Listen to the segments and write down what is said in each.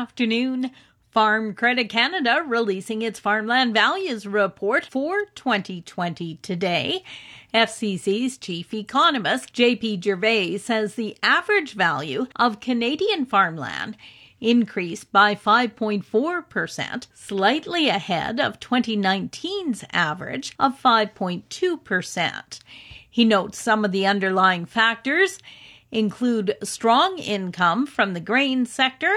afternoon. Farm Credit Canada releasing its farmland values report for 2020 today. FCC's chief economist, JP Gervais, says the average value of Canadian farmland increased by 5.4%, slightly ahead of 2019's average of 5.2%. He notes some of the underlying factors include strong income from the grain sector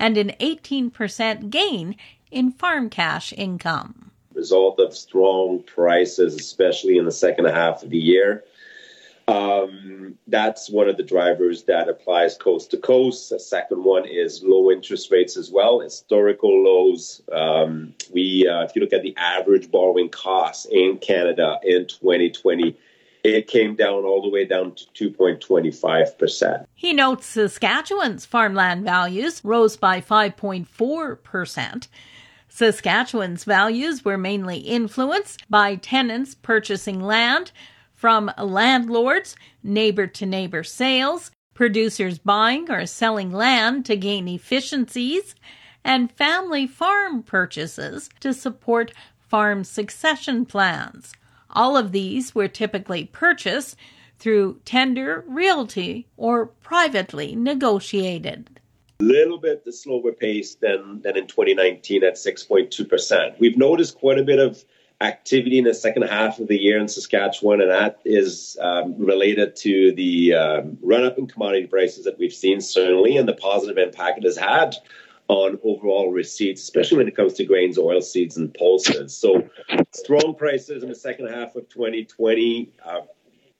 and an 18% gain in farm cash income. Result of strong prices, especially in the second half of the year. Um, that's one of the drivers that applies coast to coast. The second one is low interest rates as well, historical lows. Um, we, uh, if you look at the average borrowing costs in Canada in 2020, it came down all the way down to 2.25%. He notes Saskatchewan's farmland values rose by 5.4%. Saskatchewan's values were mainly influenced by tenants purchasing land from landlords, neighbor to neighbor sales, producers buying or selling land to gain efficiencies, and family farm purchases to support farm succession plans. All of these were typically purchased through tender, realty, or privately negotiated. A little bit the slower pace than, than in 2019 at 6.2%. We've noticed quite a bit of activity in the second half of the year in Saskatchewan, and that is um, related to the um, run up in commodity prices that we've seen, certainly, and the positive impact it has had on overall receipts, especially when it comes to grains, oil seeds, and pulses. So, strong prices in the second half of 2020, uh,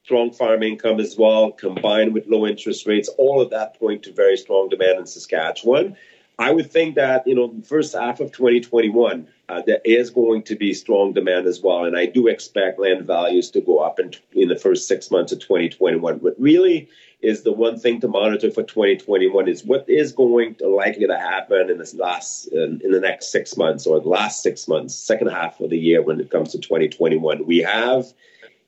strong farm income as well, combined with low interest rates, all of that point to very strong demand in Saskatchewan. I would think that, you know, first half of 2021, uh, there is going to be strong demand as well. And I do expect land values to go up in, in the first six months of 2021. But really, is the one thing to monitor for 2021 is what is going to likely to happen in this last in, in, the next six months or the last six months, second half of the year when it comes to 2021. We have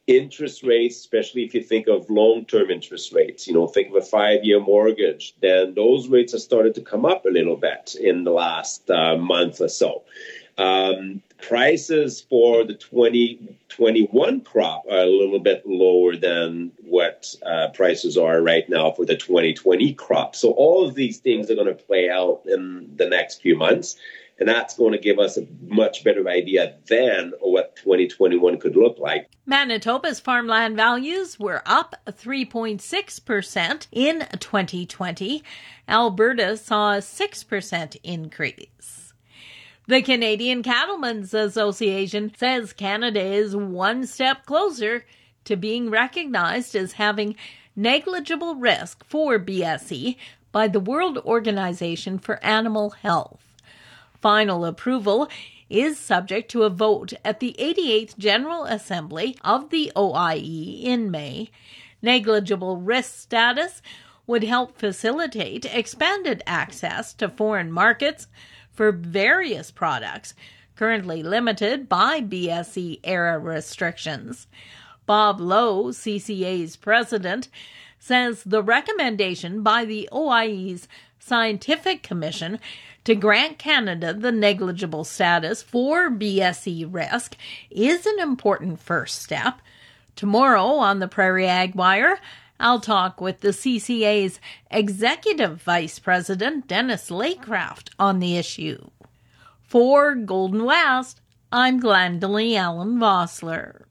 interest rates, especially if you think of long-term interest rates. You know, think of a five-year mortgage. Then those rates have started to come up a little bit in the last uh, month or so. Um, prices for the 2021 crop are a little bit lower than what uh, prices are right now for the 2020 crop. So all of these things are going to play out in the next few months. And that's going to give us a much better idea then of what 2021 could look like. Manitoba's farmland values were up 3.6% in 2020. Alberta saw a 6% increase. The Canadian Cattlemen's Association says Canada is one step closer to being recognized as having negligible risk for BSE by the World Organization for Animal Health. Final approval is subject to a vote at the 88th General Assembly of the OIE in May. Negligible risk status would help facilitate expanded access to foreign markets for various products currently limited by BSE era restrictions. Bob Lowe, CCA's president, says the recommendation by the OIE's Scientific Commission to grant Canada the negligible status for BSE risk is an important first step. Tomorrow on the Prairie Ag Wire, I'll talk with the CCA's Executive Vice President, Dennis Laycraft, on the issue. For Golden West, I'm Glendalee Allen Vossler.